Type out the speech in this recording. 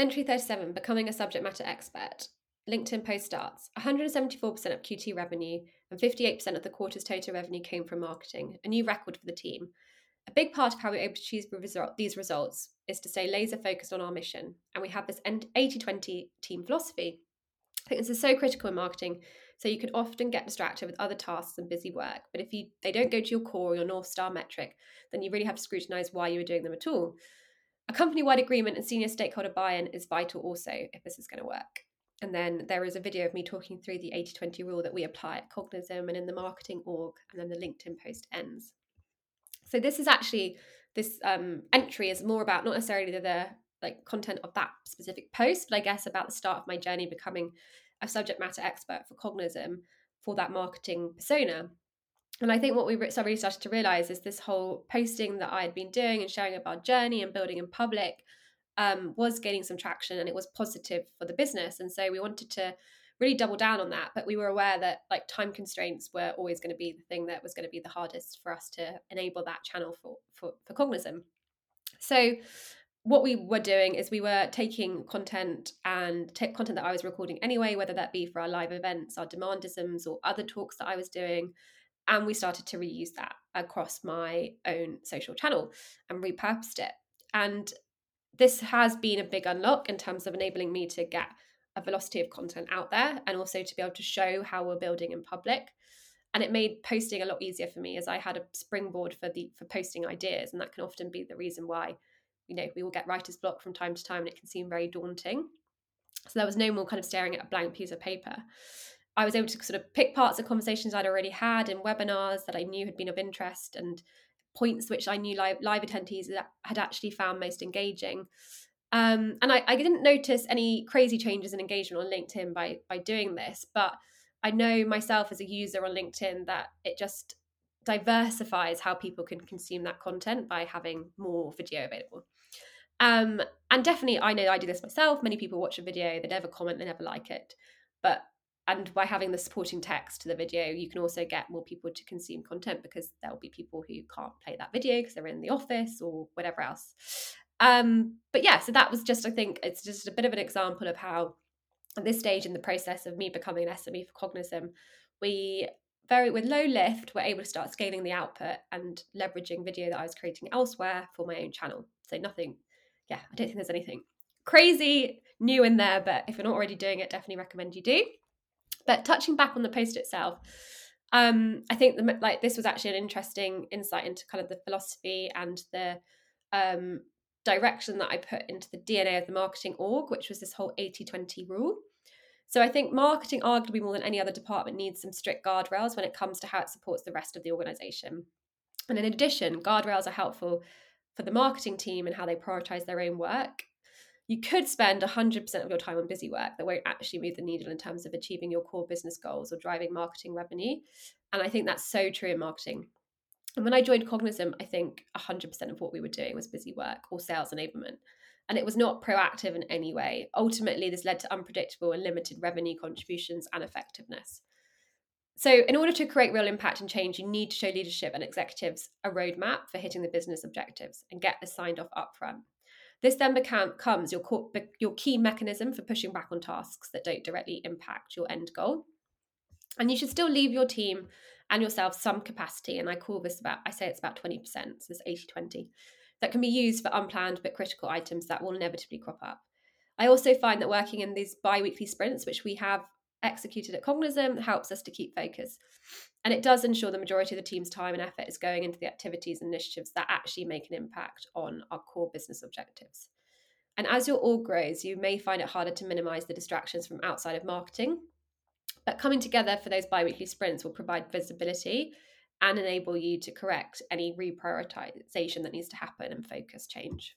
Entry 37 Becoming a Subject Matter Expert. LinkedIn post starts 174% of Q2 revenue and 58% of the quarter's total revenue came from marketing, a new record for the team. A big part of how we're able to achieve these results is to stay laser focused on our mission. And we have this 80 20 team philosophy. I think this is so critical in marketing. So you can often get distracted with other tasks and busy work. But if you they don't go to your core or your North Star metric, then you really have to scrutinize why you are doing them at all. A company wide agreement and senior stakeholder buy in is vital also if this is going to work. And then there is a video of me talking through the 80 20 rule that we apply at Cognism and in the marketing org, and then the LinkedIn post ends. So this is actually this um, entry is more about not necessarily the, the like content of that specific post, but I guess about the start of my journey becoming a subject matter expert for Cognism for that marketing persona. And I think what we really started to realize is this whole posting that I had been doing and sharing about journey and building in public um, was gaining some traction and it was positive for the business. And so we wanted to really double down on that. But we were aware that like time constraints were always going to be the thing that was going to be the hardest for us to enable that channel for for, for Cognism. So what we were doing is we were taking content and content that I was recording anyway, whether that be for our live events, our demandisms, or other talks that I was doing, and we started to reuse that across my own social channel and repurposed it. And this has been a big unlock in terms of enabling me to get a velocity of content out there and also to be able to show how we're building in public. And it made posting a lot easier for me as i had a springboard for the for posting ideas. And that can often be the reason why you know we will get writer's block from time to time and it can seem very daunting. So there was no more kind of staring at a blank piece of paper i was able to sort of pick parts of conversations i'd already had in webinars that i knew had been of interest and points which I knew live, live attendees had actually found most engaging. Um, and I, I, didn't notice any crazy changes in engagement on LinkedIn by by doing this, but I know myself as a user on LinkedIn that it just diversifies how people can consume that content by having more video available. Um, and definitely, I know I do this myself. Many people watch a video, they never comment, they never like it. But and by having the supporting text to the video you can also get more people to consume content because there'll be people who can't play that video because they're in the office or whatever else. Um, but yeah so that was just i think it's just a bit of an example of how at this stage in the process of me becoming an sme for Cognism we very with low lift were able to start scaling the output and leveraging video that i was creating elsewhere for my own channel. So nothing yeah i don't think there's anything crazy new in there but if you're not already doing it definitely recommend you do but touching back on the post itself, um, I think the, like this was actually an interesting insight into kind of the philosophy and the um, direction that I put into the DNA of the marketing org, which was this whole 80 20 rule. So I think marketing, arguably more than any other department, needs some strict guardrails when it comes to how it supports the rest of the organization. And in addition, guardrails are helpful for the marketing team and how they prioritize their own work you could spend 100% of your time on busy work that won't actually move the needle in terms of achieving your core business goals or driving marketing revenue. And I think that's so true in marketing. And when I joined Cognism, I think 100% of what we were doing was busy work or sales enablement. And it was not proactive in any way. Ultimately, this led to unpredictable and limited revenue contributions and effectiveness. So, in order to create real impact and change, you need to show leadership and executives a roadmap for hitting the business objectives and get this signed off upfront. This then becomes your, core, your key mechanism for pushing back on tasks that don't directly impact your end goal. And you should still leave your team and yourself some capacity. And I call this about, I say it's about 20%, so this 80 20, that can be used for unplanned but critical items that will inevitably crop up. I also find that working in these bi weekly sprints, which we have executed at Cognism helps us to keep focus. And it does ensure the majority of the team's time and effort is going into the activities and initiatives that actually make an impact on our core business objectives. And as your org grows, you may find it harder to minimize the distractions from outside of marketing. But coming together for those bi weekly sprints will provide visibility and enable you to correct any reprioritization that needs to happen and focus change.